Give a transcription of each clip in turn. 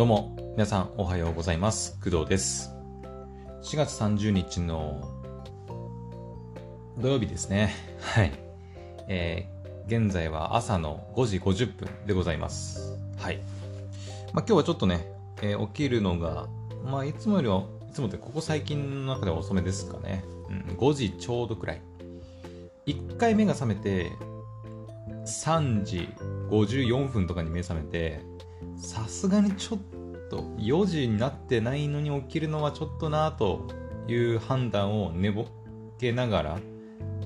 どうも、皆さんおはようございます。工藤です。4月30日の土曜日ですね。はい。えー、現在は朝の5時50分でございます。はい。まあ、今日はちょっとね、えー起きるのが、まあ、いつもよりは、いつもってここ最近の中では遅めですかね。うん、5時ちょうどくらい。1回目が覚めて、3時54分とかに目覚めて、さすがにちょっと4時になってないのに起きるのはちょっとなという判断を寝ぼけながら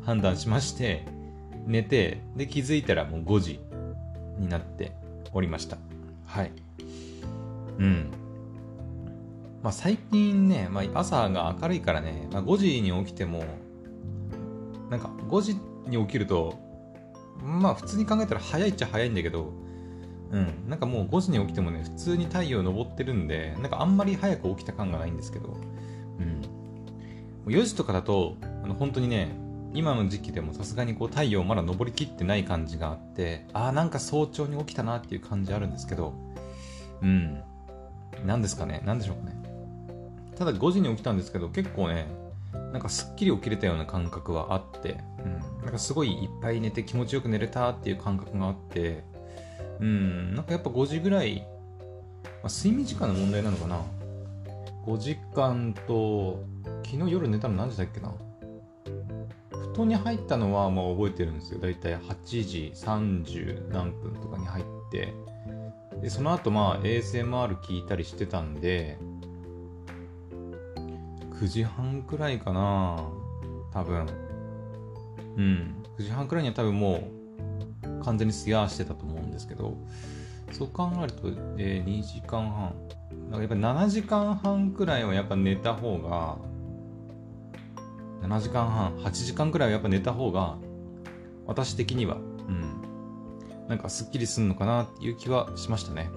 判断しまして 寝てで気づいたらもう5時になっておりました。はい。うん。まあ最近ね、まあ、朝が明るいからね、まあ、5時に起きてもなんか5時に起きるとまあ普通に考えたら早いっちゃ早いんだけどうん、なんかもう5時に起きてもね、普通に太陽昇ってるんで、なんかあんまり早く起きた感がないんですけど、うん。う4時とかだと、あの本当にね、今の時期でもさすがにこう太陽まだ昇りきってない感じがあって、ああ、なんか早朝に起きたなっていう感じあるんですけど、うん。なんですかね、なんでしょうかね。ただ5時に起きたんですけど、結構ね、なんかすっきり起きれたような感覚はあって、うん。なんかすごいいっぱい寝て気持ちよく寝れたっていう感覚があって、うん、なんかやっぱ5時ぐらい、まあ、睡眠時間の問題なのかな。5時間と、昨日夜寝たの何時だっけな。布団に入ったのはまあ覚えてるんですよ。だいたい8時30何分とかに入って。で、その後まあ ASMR 聞いたりしてたんで、9時半くらいかな。多分。うん。9時半くらいには多分もう完全にすやしてたと思うんですけど、そう考えると、えー2時間半。だかやっぱ7時間半くらいはやっぱ寝た方が、7時間半、8時間くらいはやっぱ寝た方が、私的には、うん、なんかすっきりするのかなっていう気はしましたね。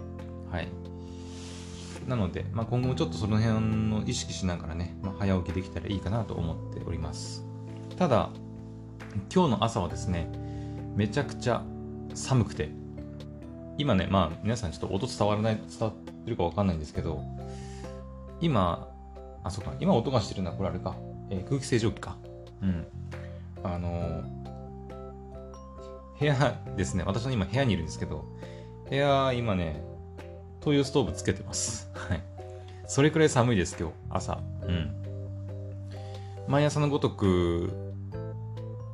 はい。なので、まあ、今後もちょっとその辺の意識しながらね、まあ、早起きできたらいいかなと思っております。ただ、今日の朝はですね、めちゃくちゃ寒くて、今ね、まあ皆さんちょっと音伝わらない、伝わってるかわかんないんですけど、今、あ、そうか、今音がしてるのはこれあれか、えー空気清浄機か。うん。あのー部屋ですね、私の今部屋にいるんですけど、部屋今ね、灯油ストーブつけてます。はい。それくらい寒いです、今日、朝。うん。毎朝のごとく、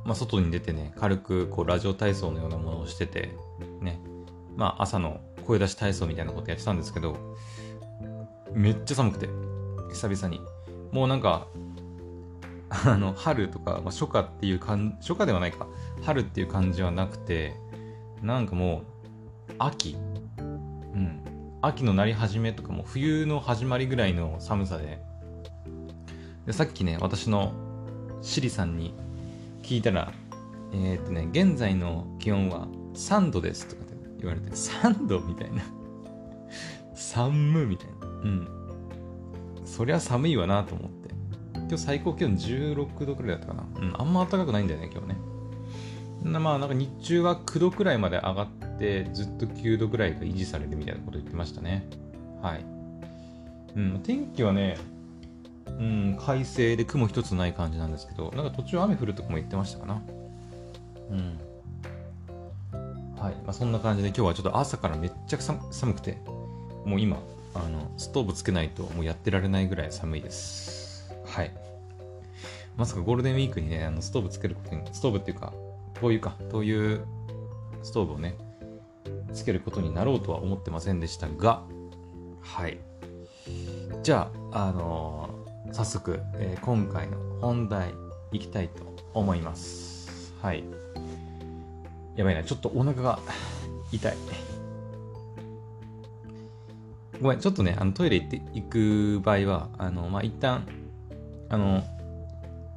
まあ、外に出てね、軽くこうラジオ体操のようなものをしてて、ね、まあ、朝の声出し体操みたいなことやってたんですけど、めっちゃ寒くて、久々に。もうなんか、あの、春とか、まあ、初夏っていう感初夏ではないか、春っていう感じはなくて、なんかもう、秋、うん、秋のなり始めとかも冬の始まりぐらいの寒さで、でさっきね、私のシリさんに聞いたら、えーっとね、現在の気温は3度ですとかって言われて、3度みたいな。寒みたいな。うん。そりゃ寒いわなと思って。今日最高気温16度くらいだったかな。うん、あんま暖かくないんだよね、今日ね。まあ、なんか日中は9度くらいまで上がって、ずっと9度くらいが維持されるみたいなこと言ってましたね。はい。うん、天気はね、うん、快晴で雲一つない感じなんですけど、なんか途中雨降るとかも言ってましたかな。うん。はい。まあ、そんな感じで今日はちょっと朝からめっちゃ寒寒くて、もう今、あの、ストーブつけないともうやってられないぐらい寒いです。はい。まさかゴールデンウィークにね、あのストーブつけることに、ストーブっていうか、灯油か、灯油ストーブをね、つけることになろうとは思ってませんでしたが、はい。じゃあ、あの早速、えー今回の本題いきたいと思います。はい。やばいな、ちょっとお腹が痛い。ごめん、ちょっとね、あのトイレ行って行く場合は、あの、まあ、一旦、あの、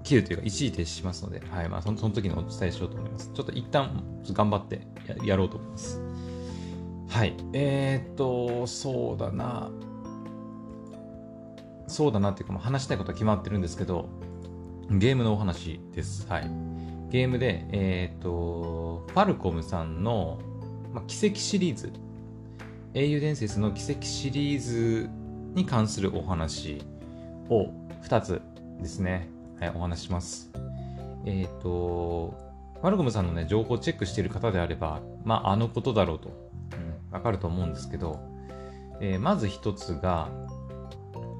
切るというか、一時停止しますので、はい、まあ、そのその時にお伝えしようと思います。ちょっと一旦、頑張ってややろうと思います。はい。えー、っと、そうだな。そうだなっていうか、まあ、話したいことは決まってるんですけど、ゲームのお話です。はい。ゲームで、えーと、ファルコムさんの、まあ、奇跡シリーズ英雄伝説の奇跡シリーズに関するお話を2つですね、はい、お話します。えっ、ー、と、マルコムさんのね、情報をチェックしている方であれば、まあ、あのことだろうと、うん、わかると思うんですけど、えー、まず1つが、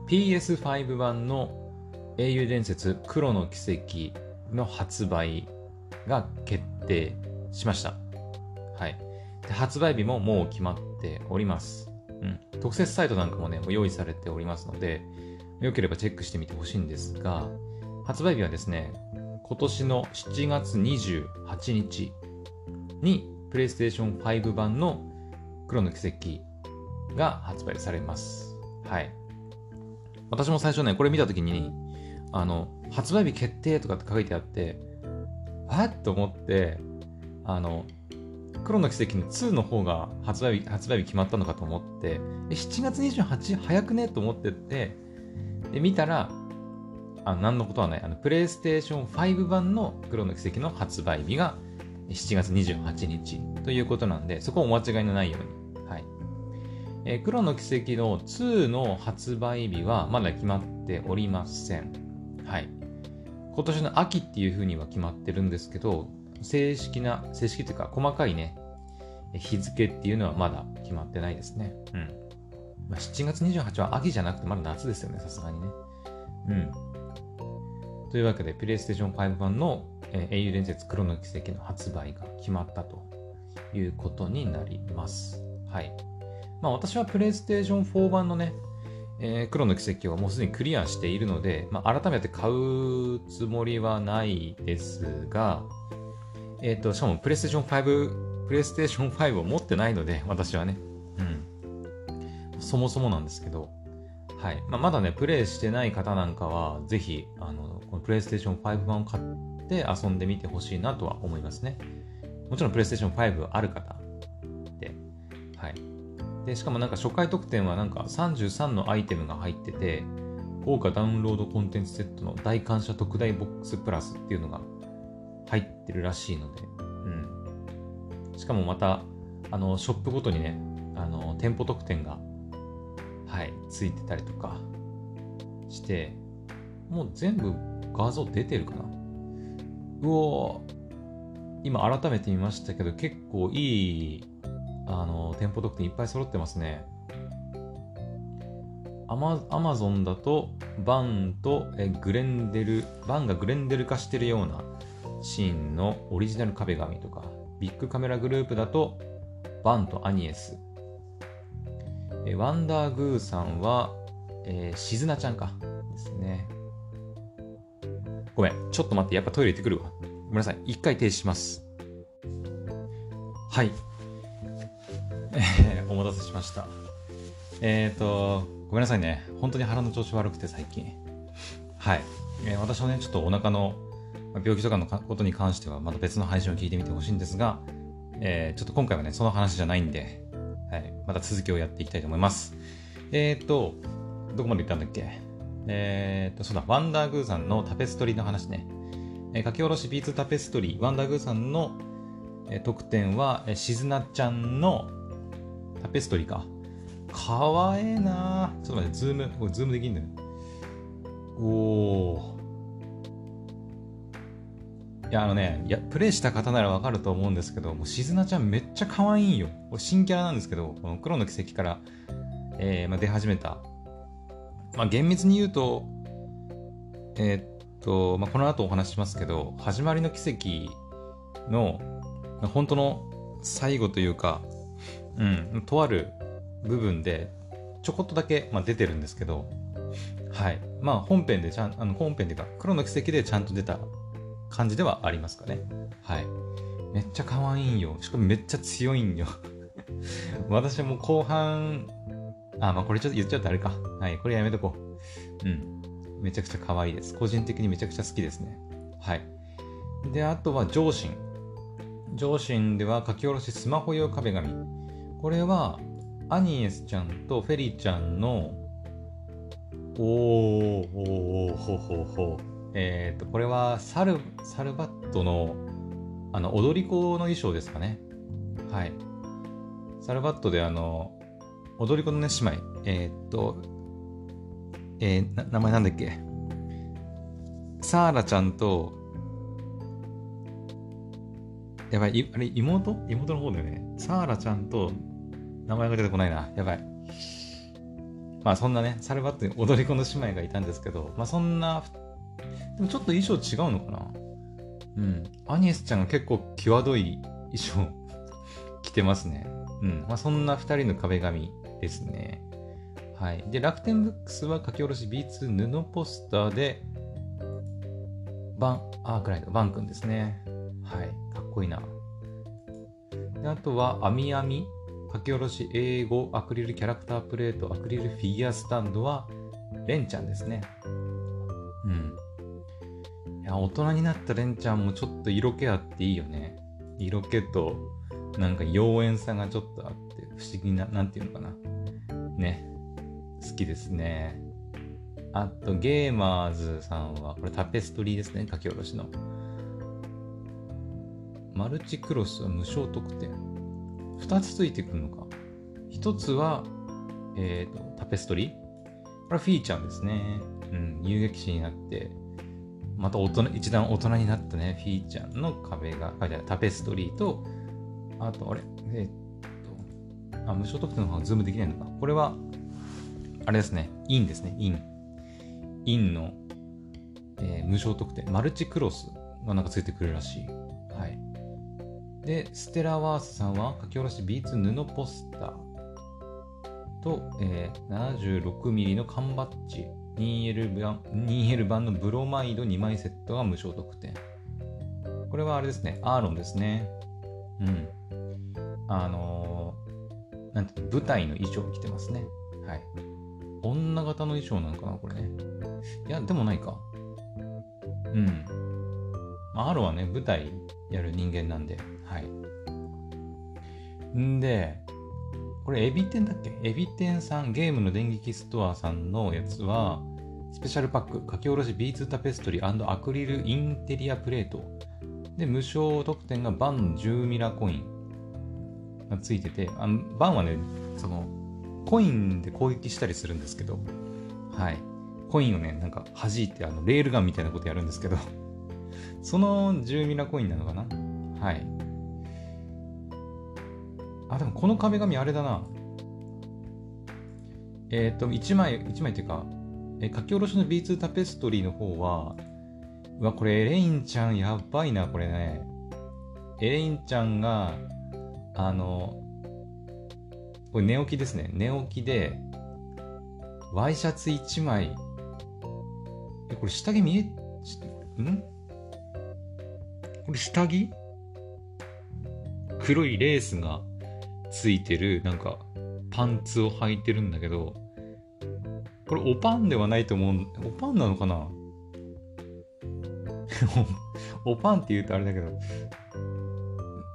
PS5 版の英雄伝説黒の奇跡の発売が決定しました。はい。で発売日ももう決まっております。うん。特設サイトなんかもね、もう用意されておりますので、よければチェックしてみてほしいんですが、発売日はですね、今年の7月28日に PlayStation 5版の黒の奇跡が発売されます。はい。私も最初ね、これ見たときに、あの、発売日決定とかって書いてあって、あっと思って、あの、黒の奇跡の2の方が発売日、発売日決まったのかと思って、7月28早くねと思ってって、で、見たら、あ何のことはない。あの、プレイステーション5版の黒の奇跡の発売日が7月28日ということなんで、そこをお間違いのないように。えー、黒の奇跡の2の発売日はまだ決まっておりません。はい。今年の秋っていうふうには決まってるんですけど、正式な、正式というか細かいね、日付っていうのはまだ決まってないですね。うん。まあ、7月28日は秋じゃなくてまだ夏ですよね、さすがにね。うん。というわけで、PlayStation 5版の、えー、英雄伝説黒の奇跡の発売が決まったということになります。はい。まあ私は PlayStation 4版のね、えー、黒の奇跡をもうすでにクリアしているので、まあ、改めて買うつもりはないですが、えっ、ー、と、しかもプレイステーション5、プレイステーション5を持ってないので、私はね。うん。そもそもなんですけど、はい。まあ、まだね、プレイしてない方なんかは、ぜひ、あの、このプレイステーション5版を買って遊んでみてほしいなとは思いますね。もちろんプレイステーション5ある方、で、しかもなんか初回特典はなんか33のアイテムが入ってて、豪華ダウンロードコンテンツセットの大感謝特大ボックスプラスっていうのが入ってるらしいので、うん。しかもまた、あの、ショップごとにね、あの、店舗特典が、はい、ついてたりとかして、もう全部画像出てるかなうお今改めて見ましたけど、結構いい、あの、店舗特典いっぱい揃ってますね。アマアマゾンだと、バンとえグレンデル、バンがグレンデル化してるようなシーンのオリジナル壁紙とか、ビッグカメラグループだと、バンとアニエス。えワンダーグーさんは、えー、しずなちゃんか。ですね。ごめん。ちょっと待って。やっぱトイレ行ってくるわ。ごめんなさい。一回停止します。はい。えー、お待たせしました。えっ、ー、と、ごめんなさいね。本当に腹の調子悪くて最近。はい。えー、私のね、ちょっとお腹の病気とかのことに関してはまた別の配信を聞いてみてほしいんですが、えー、ちょっと今回はね、その話じゃないんで、はい、また続きをやっていきたいと思います。えっ、ー、と、どこまで行ったんだっけ？えっ、ー、と、そうだ、ワンダーグーさんのタペストリーの話ね。えー、書き下ろしビーツタペストリー、ワンダーグーさんの、えー、特典は、えー、しずなちゃんのタペストリーか。かわええなちょっと待って、ズーム、これズームできんだよ。おー。いや、あのね、いや、プレイした方ならわかると思うんですけど、もうシズナちゃんめっちゃ可愛いんよ。新キャラなんですけど、この黎の軌跡から、えー、まあ、出始めた。まあ、厳密に言うと、えー、っと、まあ、この後お話しますけど、始まりの奇跡の、まあ、本当の最後というか、うん、とある部分で、ちょこっとだけ、まあ、出てるんですけど、はい。まあ、本編でちゃん、あの、本編でか、黒の奇跡でちゃんと出た感じではありますかね。はい。めっちゃ可愛いんよ。しかもめっちゃ強いんよ。私も後半、あ、まあこれちょっと言っちゃうとあれか。はい、これやめとこう。うん。めちゃくちゃ可愛いです。個人的にめちゃくちゃ好きですね。はい。で、あとは上心。上心では書き下ろしスマホ用壁紙。これは、アニエスちゃんとフェリーちゃんの、おー、おー、ほほほ。えっ、ー、と、これはサル、サルバットの、あの、踊り子の衣装ですかね。はい。サルバットであの、踊り子のね、姉妹。えー、っと、えー、名前なんだっけサーラちゃんと、やばい、あれ、妹？妹の方だよね。サーラちゃんと、名前が出てこないな。やばい。まあそんなね、サルバットに踊り子の姉妹がいたんですけど、まあそんな、でもちょっと衣装違うのかなうん。アニエスちゃんが結構際どい衣装 着てますね。うん。まあそんな2人の壁紙ですね。はい。で、楽天ブックスは書き下ろし B2 布ポスターで、バン、アークライト、バン君ですね。はい。こいいな。であとは、アミアミ、書き下ろし英語、アクリルキャラクタープレート、アクリルフィギュアスタンドは、レンちゃんですね。うん。いや、大人になったレンちゃんもちょっと色気あっていいよね。色気と、なんか妖艶さがちょっとあって、不思議な、なんていうのかな。ね。好きですね。あと、ゲーマーズさんは、これタペストリーですね、書き下ろしの。マルチクロスは無償特典。2つついてくるのか。1つは、えっ、ー、と、タペストリー。これはフィーチャーですね。うん、遊撃士になって、また大人、一段大人になったね、フィーちゃんの絵が描いてあるタペストリーと、あと、あれ、えっ、と、あ、有償特典の方がズームできないのか。これは、あれですね、リィンですね、リィン。リィンの、えー、有償特典、マルチクロスがなんかついてくるらしい。で、ステラワースさんは書き下ろし B2 布ポスターと、えー、76mm の缶バッジ 2L 版 2L 版のブロマイド2枚セットが無償特典。これはあれですね、アーロンですね。うん。あのー、なんていうの、舞台の衣装着てますね。はい。女型の衣装なのかな、これね。いや、でもないか。うん。アーロンはね、舞台やる人間なんで、はい。んで、これエビ天だっけ？エビ天さん、ゲームの電撃ストアさんのやつは、スペシャルパック、書き下ろしビーツタペストリーアクリルインテリアプレート。で、無償特典がバン10ミラコインがついてて、あバンはね、その、コインで攻撃したりするんですけど、はい。コインをね、なんか弾いて、あの、レールガンみたいなことやるんですけど、その10ミラコインなのかな？はい。あ、でもこの壁紙あれだな。えっ、ー、と、1枚、1枚っていうか、え書き下ろしの B2 タペストリーの方は、うわ、これエレインちゃんやばいな、これね。エレインちゃんが、あの、これ寝起きですね。寝起きで、ワイシャツ1枚。え、これ下着見え、ん？これ下着？黒いレースがついてる、なんか、パンツを履いてるんだけど、これおパンではないと思う。おパンなのかな？おパンって言うとあれだけど、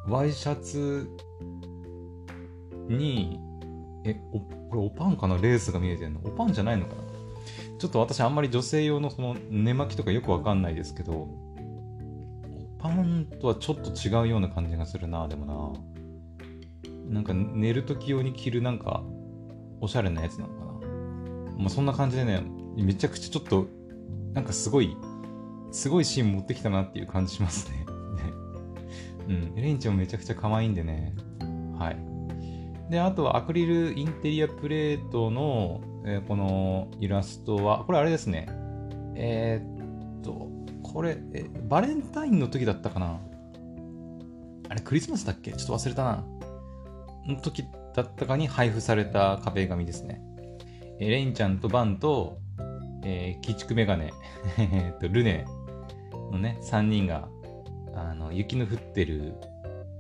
ワイシャツに、え、お、これおパンかな？レースが見えてるの？おパンじゃないのかな？ちょっと私あんまり女性用のその寝巻きとかよくわかんないですけど、パンとはちょっと違うような感じがするな、でもな。なんか寝るとき用に着るなんか、おしゃれなやつなのかな。まあ、そんな感じでね、めちゃくちゃちょっと、なんかすごい、すごいシーン持ってきたなっていう感じしますね。うん、レンちゃんもめちゃくちゃ可愛いんでね。はい。で、あとはアクリルインテリアプレートの、えー、このイラストは、これあれですね。えー、っと、これえ、バレンタインの時だったかなあれ、クリスマスだっけ？ちょっと忘れたな。の時だったかに配布された壁紙ですね。えー、レインちゃんとバンと、えー、鬼畜メガネ、とルネのね、3人が、あの、雪の降ってる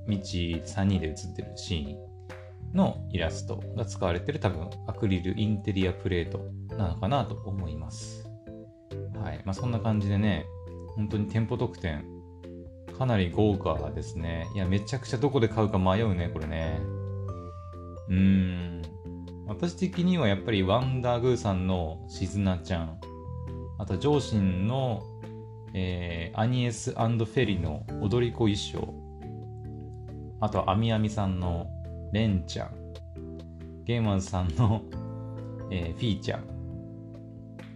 道3人で写ってるシーンのイラストが使われてる多分アクリルインテリアプレートなのかなと思います。はい。まあそんな感じでね、本当に店舗特典、かなり豪華ですね。いや、めちゃくちゃどこで買うか迷うね、これね。うん。私的にはやっぱりワンダーグーさんのしずなちゃん、あと上心の、えー、アニエスフェリの踊り子衣装、あとはアミアミさんのレンちゃん、ゲーマーさんの、えー、フィーチャー。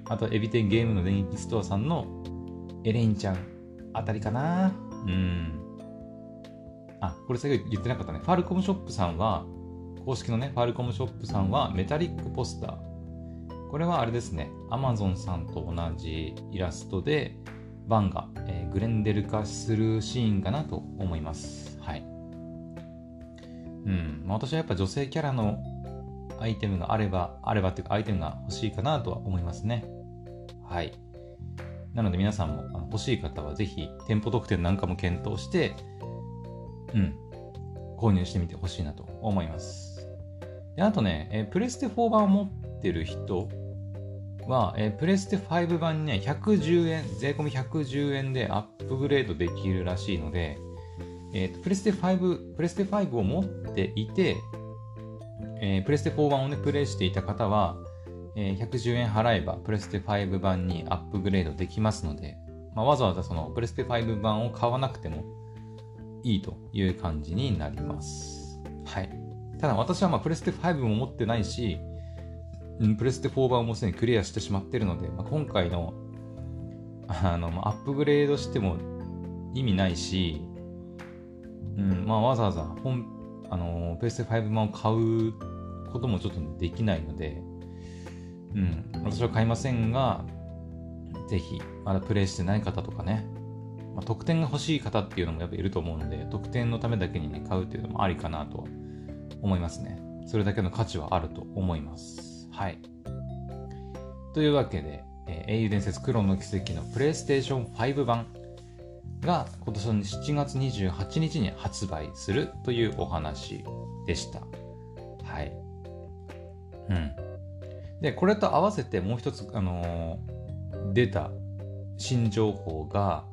あと、エビ天ゲームの電気ストアさんのエレインちゃんあたりかな。うん。あ、これ先ほど言ってなかったね。ファルコムショップさんは、公式のね、ファルコムショップさんはメタリックポスター。これはあれですね、アマゾンさんと同じイラストで、バンが、えー、グレンデル化するシーンかなと思います。はい。うんま、私はやっぱ女性キャラのアイテムがあれば、あればっていうかアイテムが欲しいかなとは思いますね。はい。なので皆さんも欲しい方はぜひ店舗特典なんかも検討して、うん、購入してみてほしいなと思います。であとね、えプレステ4版を持ってる人は、えプレステ5版にね、110円、税込み110円でアップグレードできるらしいので、えー、プレステ5、プレステ5を持っていて、えー、プレステ4版をね、プレイしていた方は、えー、110円払えば、プレステ5版にアップグレードできますので、まあ、わざわざそのプレステ5版を買わなくてもいいという感じになります。はい。ただ私はまプレステ5も持ってないし、プレステ4版もすでにクリアしてしまっているので、まあ、今回のあの、アップグレードしても意味ないし、うんまあ、わざわざ本、あのプレステ5版を買うこともちょっとできないので、うん、私は買いませんが、ぜひ、まだプレイしてない方とかね、まあ、得点が欲しい方っていうのもやっぱいると思うので、得点のためだけにね、買うっていうのもありかなと思いますね。それだけの価値はあると思います。はい。というわけで、えー、英雄伝説クロンの奇跡のプレイステーション5版が今年の7月28日に発売するというお話でした。はい。うん。で、これと合わせてもう一つ、あのー、出た新情報が、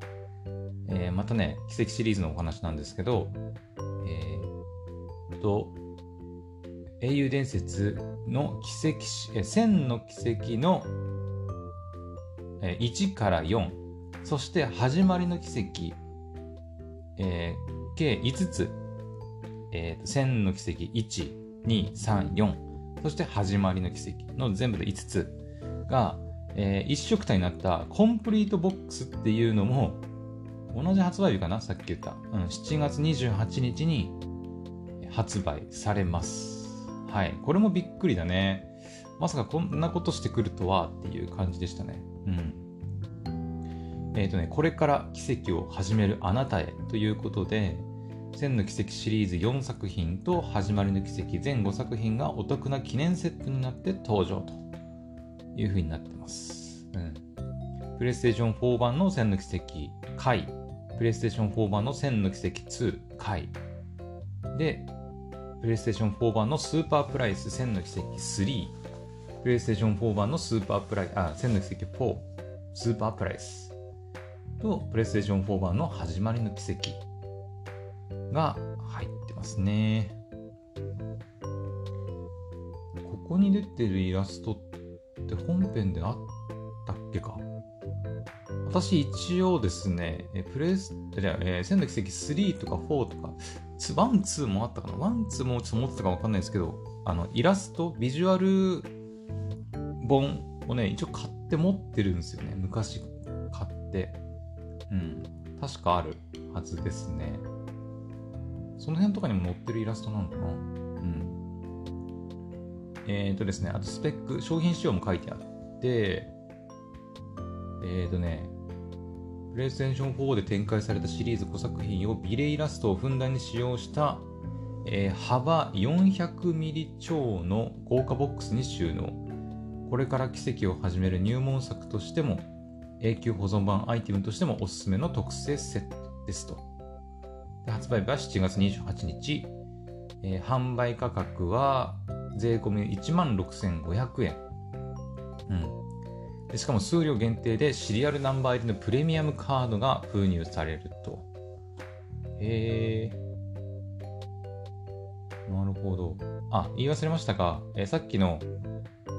えー、またね、奇跡シリーズのお話なんですけど、えー、と、英雄伝説の奇跡、え千の奇跡のえ1から4、そして始まりの奇跡、えー、計5つ、えー、千の奇跡1、2、3、4、そして始まりの奇跡の全部で5つが、えー、一色体になったコンプリートボックスっていうのも同じ発売日かな？さっき言った、うん、7月28日に発売されます。はい。これもびっくりだね。まさかこんなことしてくるとはっていう感じでしたね。うん。えっ、ー、とね、これから奇跡を始めるあなたへということで、千の奇跡シリーズ4作品と始まりの奇跡全5作品がお得な記念セットになって登場という風になってます。うん。プレイステーション4版の千の奇跡回、プレイステーション4版の千の奇跡2回、で、プレイステーション4版のスーパープライス1000の奇跡3、プレイステー。ション4版のスーパープライス、あ、1000の奇跡4、スーパープライス。と、プレイステーション4版の始まりの奇跡が入ってますね。ここに出てるイラストって本編であったっけか？私一応ですね、プレイス、えー、閃の軌跡3とか4とか、 one、two もあったかな？ one、two もちょっと持ってたかわかんないですけど、あの、イラスト、ビジュアル本をね、一応買って持ってるんですよね。昔買って。うん。確かあるはずですね。その辺とかにも載ってるイラストなのかな？うん。えっ、ー、とですね、あとスペック、商品仕様も書いてあって、えっ、ー、とね、プレイステーション4で展開されたシリーズ5作品をビレイラストをふんだんに使用した、えー、幅 400mm 超の豪華ボックスに収納。これから奇跡を始める入門作としても、永久保存版アイテムとしてもおすすめの特製セットですと。で発売日は7月28日、えー、販売価格は税込み16,500円。うん。しかも数量限定でシリアルナンバー入りのプレミアムカードが封入されると。へえ。なるほど。あ、言い忘れましたが、えー、さっきの、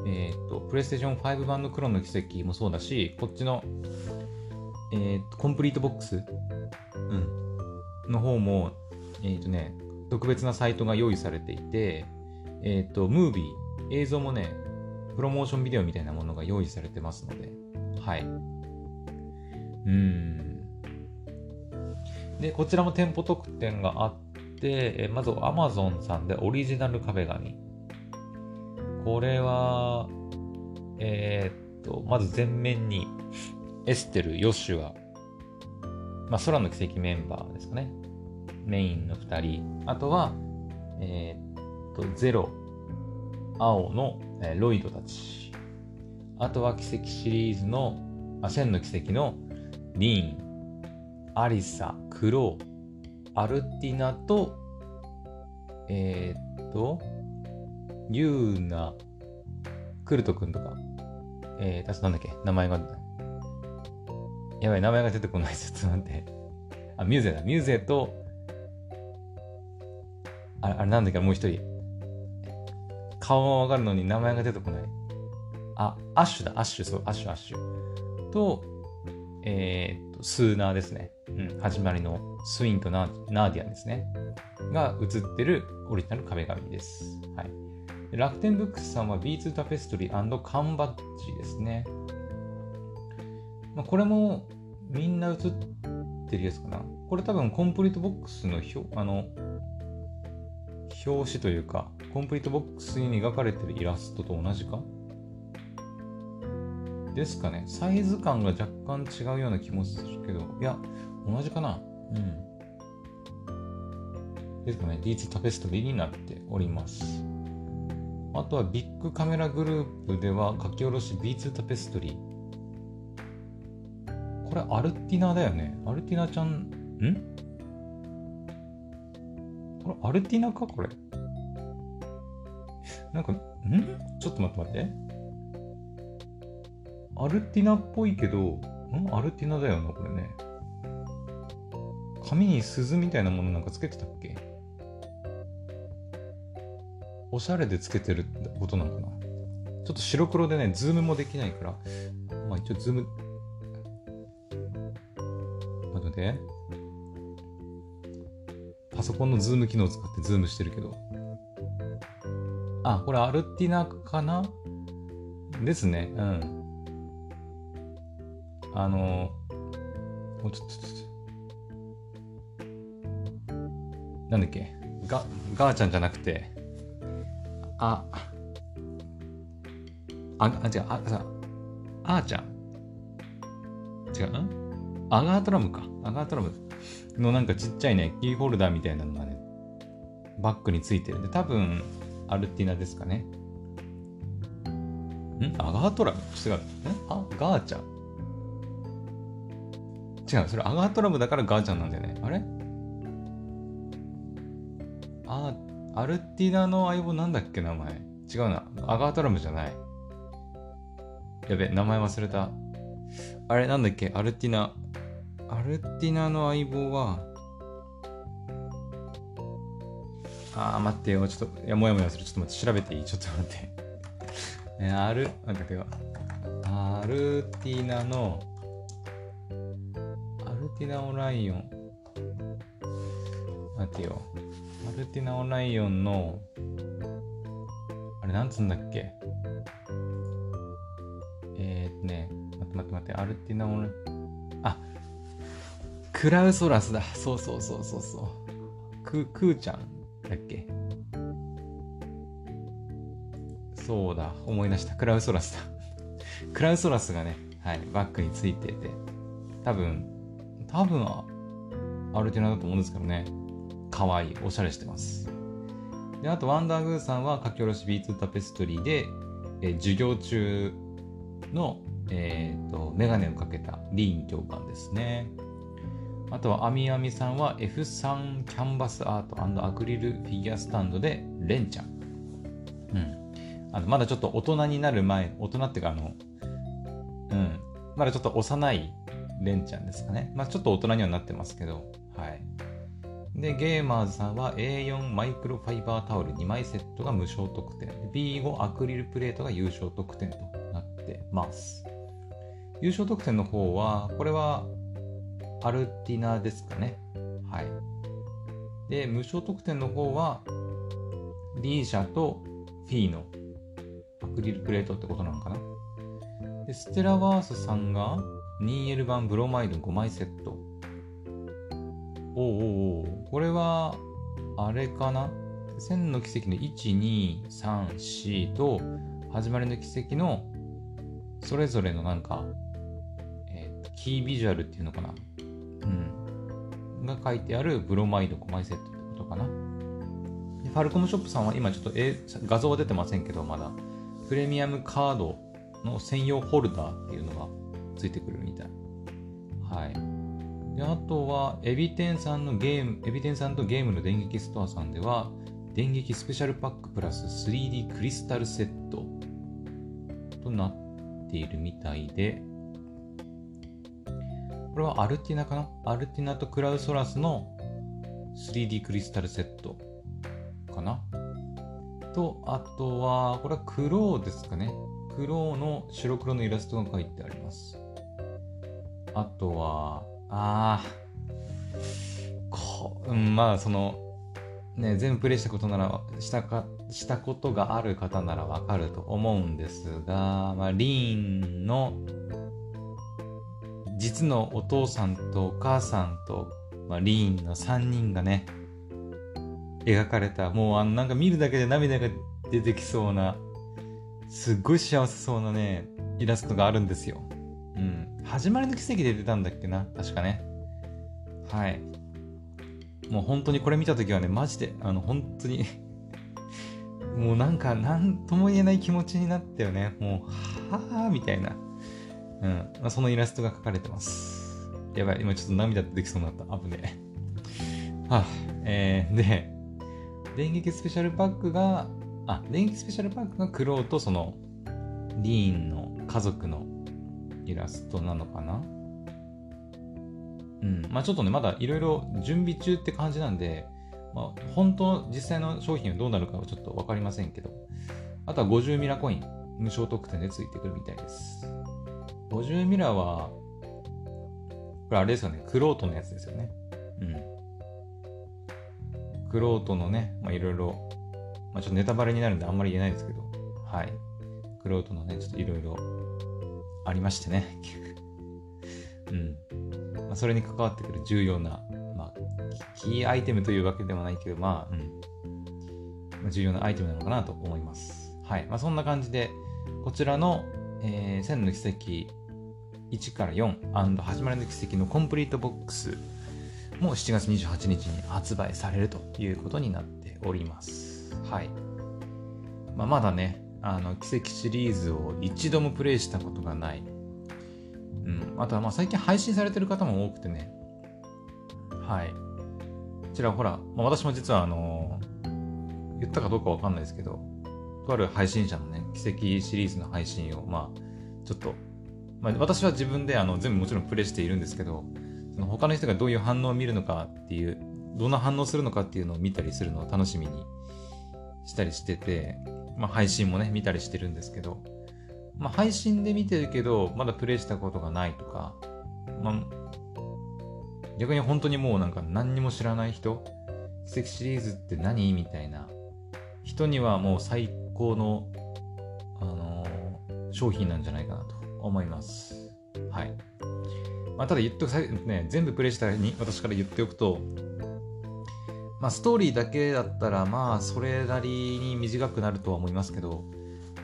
えっ、と、プレイステーション5版のクロの奇跡もそうだし、こっちの、えっ、と、コンプリートボックス、うん、の方も、えっ、とね、特別なサイトが用意されていて、えっ、と、ムービー、映像もね、プロモーションビデオみたいなものが用意されてますので、はい。うん。で、こちらも店舗特典があって、えまず Amazon さんでオリジナル壁紙。これは、えー、っと、まず前面にエステル、ヨシュア、まあ、空の奇跡メンバーですかね。メインの2人。あとは、えー、っと、ゼロ、青の、え、ロイドたち。あとは奇跡シリーズの、あ、千の奇跡のリーン、アリサ、クロー、アルティナと、えー、っと、ユウナ、クルト君とか、えー、確かなんだっけ？名前が、やばい、名前が出てこない。ちょっと待って。あ、ミューゼだ。ミューゼと、あれ、あれなんだっけ？もう一人。顔はわかるのに名前が出てこない。あ、アッシュだ。アッシュ、そう、アッシュ、アッシュ。と、えー、っと、スーナーですね。うん、始まりのスインとナーディアンですね。が映ってるオリジナル壁紙です。はい。楽天ブックスさんは B2 タペストリー缶バッジですね。まあ、これもみんな映ってるやつかな。これ多分コンプリートボックスの表あの表紙というか、コンプリートボックスに描かれてるイラストと同じか？ですかね。サイズ感が若干違うような気もするけど、いや、同じかな。うん。ですかね。D2 タペストリーになっております。あとはビッグカメラグループでは書き下ろし B2 タペストリー。これアルティナだよね。アルティナちゃん、ん？これアルティナかこれ？なんか、ん？ちょっと待って待って。アルティナっぽいけど、ん？アルティナだよな、これね。髪に鈴みたいなものなんかつけてたっけ？おしゃれでつけてるってことなのかな？ちょっと白黒でね、ズームもできないから、まあ一応ズーム、なので、パソコンのズーム機能を使ってズームしてるけど、あ、これアルティナかな？ですね、うん。あの、もうちょっと、なんだっけ？ガ、ガーちゃんじゃなくて、あ、あ、あ、違う、あ、さ、あーちゃん。違う、ん？アガートラムか。アガートラム。のなんかちっちゃいね、キーホルダーみたいなのがね、バッグについてるんで、多分、アルティナですかね。ん？アガートラム？違う。んあ、ガーちゃん。違う、それアガートラムだからガーちゃんなんだよね。あれ？あ、アルティナの相棒なんだっけ名前。違うな。アガートラムじゃない。やべ、名前忘れた。あれなんだっけ？アルティナ。アルティナの相棒は、あー、待ってよ。ちょっと、いや、もやもやする。ちょっと待って、調べていい？ちょっと待って。えアル、なんだっけ？アルティナの、アルティナオライオン。待ってよ。アルティナオライオンの、あれ、なんつんだっけ？えー、っとね、待って待って待って、アルティナオライオン、あ、クラウソラスだ。そうそうそうそうそう。ク、クーちゃんだっけ？そうだ、思い出した。クラウソラスだ。クラウソラスがね、はい、バッグについてて、多分、多分、アルティナだと思うんですけどね。可愛い、おしゃれしてます。で、あと、ワンダーグーさんは書き下ろしビーツタペストリーで、え、授業中の、えーと、メガネをかけたリィン教官ですね。あとは、アミアミさんは F3 キャンバスアートアクリルフィギュアスタンドでレンちゃん。うん。あのまだちょっと大人になる前、大人っていうか、あの、うん。まだちょっと幼いレンちゃんですかね。まあちょっと大人にはなってますけど、はい。で、ゲーマーズさんは A4 マイクロファイバータオル2枚セットが有償特典。B5 アクリルプレートが有償特典となってます。優勝特典の方は、これはアルティナですかね。はい。で、無償特典の方は、リーシャとフィーのアクリルプレートってことなのかなで、ステラワースさんが 2L 版ブロマイド5枚セット。おうおおこれは、あれかな千の奇跡の1、2、3、4と、始まりの奇跡の、それぞれのなんか、えー、キービジュアルっていうのかなうん。が書いてあるブロマイド5枚セットってことかな。ファルコムショップさんは今ちょっと、え画像は出てませんけど、まだ、プレミアムカードの専用ホルダーっていうのがついてくるみたい。はい。で、あとは、エビテンさんのゲーム、エビテンさんとゲームの電撃ストアさんでは、電撃スペシャルパックプラス 3D クリスタルセットとなっているみたいで、これはアルティナかな？アルティナとクラウソラスの 3D クリスタルセットかな？と、あとは、これはクローですかね。クローの白黒のイラストが書いてあります。あとは、あー、こうん、まあ、その、ね、全部プレイしたことなら、したか、したことがある方ならわかると思うんですが、まあ、リーンの、実のお父さんとお母さんと、まあ、リーンの3人がね、描かれた、もうあの、なんか見るだけで涙が出てきそうな、すっごい幸せそうなね、イラストがあるんですよ。うん。始まりの奇跡で出たんだっけな確かね。はい。もう本当にこれ見たときはね、マジで、あの、本当にもうなんか、なんとも言えない気持ちになったよね。もう、はぁーみたいな。うん。まあ、そのイラストが描かれてます。やばい、今ちょっと涙出てきそうになった。危ねえ。は、あ、えー、で、電撃スペシャルパックが、あ、電撃スペシャルパックがクロウとその、リーンの家族のイラストなのかなうん。まあちょっとね、まだいろいろ準備中って感じなんで、まあ本当、実際の商品はどうなるかはちょっとわかりませんけど、あとは50ミラコイン、無償特典でついてくるみたいです。50ミラは、これあれですよね、クロートのやつですよね。うん。クロートのね、まあいろいろ、まあちょっとネタバレになるんであんまり言えないですけど、はい。クロートのね、ちょっといろいろありましてね。うん。まあ、それに関わってくる重要な、まあ、キーアイテムというわけでもないけど、まあ、うん。重要なアイテムなのかなと思います。はい。まあ、そんな感じで、こちらの、えー、千の奇跡1から4始まりの奇跡のコンプリートボックスも7月28日に発売されるということになっております。はい。まあ、まだね、あの奇跡シリーズを一度もプレイしたことがない。うん。あとはまあ最近配信されてる方も多くてね。はい。こちらほら、まあ、私も実はあのー、言ったかどうかわかんないですけど、とある配信者のね、奇跡シリーズの配信を、まあ、ちょっと、まあ、私は自分であの全部もちろんプレイしているんですけど、その他の人がどういう反応を見るのかっていう、どんな反応するのかっていうのを見たりするのを楽しみにしたりしてて、まあ、配信もね、見たりしてるんですけど、まあ、配信で見てるけど、まだプレイしたことがないとか、まあ、逆に本当にもうなんか何にも知らない人、奇跡シリーズって何？みたいな人にはもう最高の、あのー、商品なんじゃないかなと。思います。はい。まあ、ただ言っておく、ね、全部プレイしたに私から言っておくと、まあ、ストーリーだけだったら、まあ、それなりに短くなるとは思いますけど、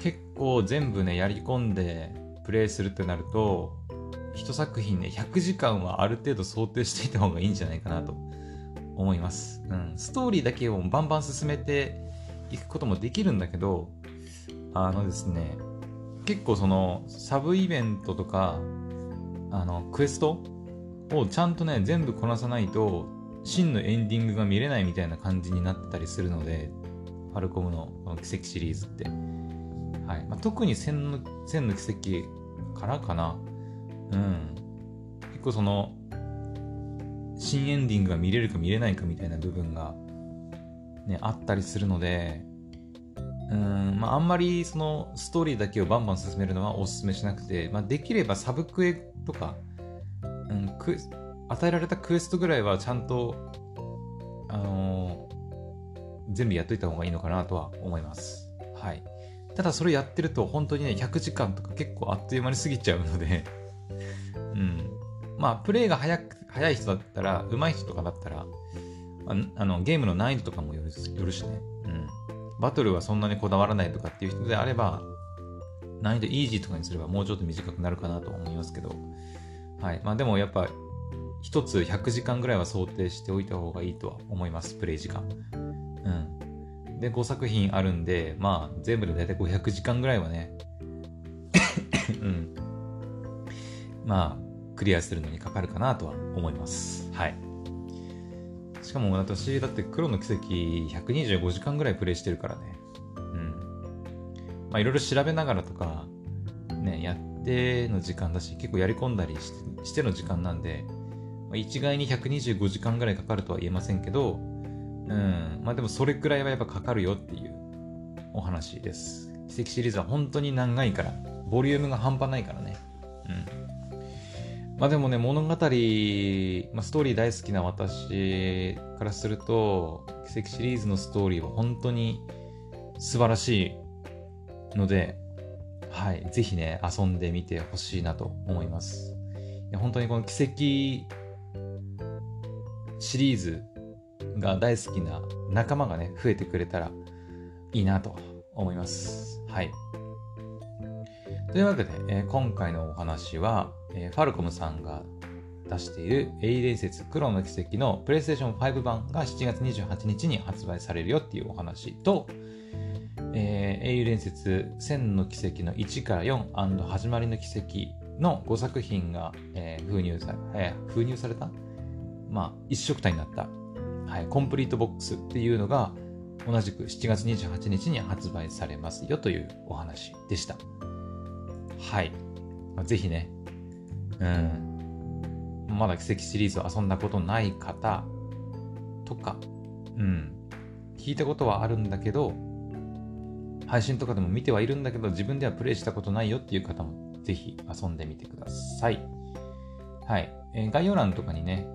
結構全部ね、やり込んでプレイするってなると、一作品ね、100時間はある程度想定していた方がいいんじゃないかなと思います。うん。ストーリーだけをバンバン進めていくこともできるんだけど、あのですね、結構その、サブイベントとか、あの、クエストをちゃんとね、全部こなさないと、真のエンディングが見れないみたいな感じになったりするので、ファルコムのこの奇跡シリーズって。はいまあ、特に千の千の奇跡からかな。うん。結構その、新エンディングが見れるか見れないかみたいな部分が、ね、あったりするので、うん、まあ、あんまりそのストーリーだけをバンバン進めるのはお勧めしなくて、まあ、できればサブクエとか、うん、ク与えられたクエストぐらいはちゃんと、あのー、全部やっといた方がいいのかなとは思います。はい。ただそれやってると本当にね、100時間とか結構あっという間に過ぎちゃうので うん。まあ、プレイが早く、早い人だったら、上手い人とかだったら、あのゲームの難易度とかもよるよるしね。バトルはそんなにこだわらないとかっていう人であれば、難易度イージーとかにすればもうちょっと短くなるかなと思いますけど、はい。まあでもやっぱ、一つ100時間ぐらいは想定しておいた方がいいとは思います、プレイ時間。うん。で、5作品あるんで、まあ、全部で大体500時間ぐらいはね、うん。まあ、クリアするのにかかるかなとは思います。はい。しかも私、だって黒の奇跡125時間ぐらいプレイしてるからね。うん。まあ、いろいろ調べながらとか、ね、やっての時間だし、結構やり込んだりしての時間なんで、まあ、一概に125時間ぐらいかかるとは言えませんけど、うん、まあでもそれくらいはやっぱかかるよっていうお話です。奇跡シリーズは本当に長いから、ボリュームが半端ないからね。うん。まあでもね、物語、まあ、ストーリー大好きな私からすると、奇跡シリーズのストーリーは本当に素晴らしいので、はい、ぜひね、遊んでみてほしいなと思います。いや本当にこの奇跡シリーズが大好きな仲間がね、増えてくれたらいいなと思います。はい。というわけで、えー、今回のお話は、えー、ファルコムさんが出している英雄伝説黒の奇跡のプレイステーション5版が7月28日に発売されるよっていうお話と、えー、英雄伝説千の奇跡の1から4始まりの奇跡の5作品が、えー、封入され、えー、封入されたまあ、一色体になった、はい、コンプリートボックスっていうのが、同じく7月28日に発売されますよというお話でした。はい。まあ、ぜひね、うん、まだ奇跡シリーズを遊んだことない方とか、うん、聞いたことはあるんだけど、配信とかでも見てはいるんだけど、自分ではプレイしたことないよっていう方も、ぜひ遊んでみてください。はい。えー、概要欄とかにね、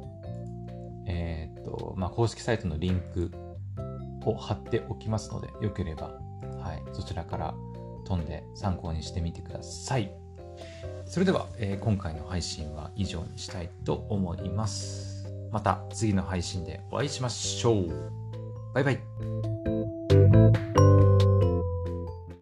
えー、っと、まあ、公式サイトのリンクを貼っておきますので、よければ、はい、そちらから飛んで参考にしてみてください。それでは、えー、今回の配信は以上にしたいと思います。また次の配信でお会いしましょう。バイバイ。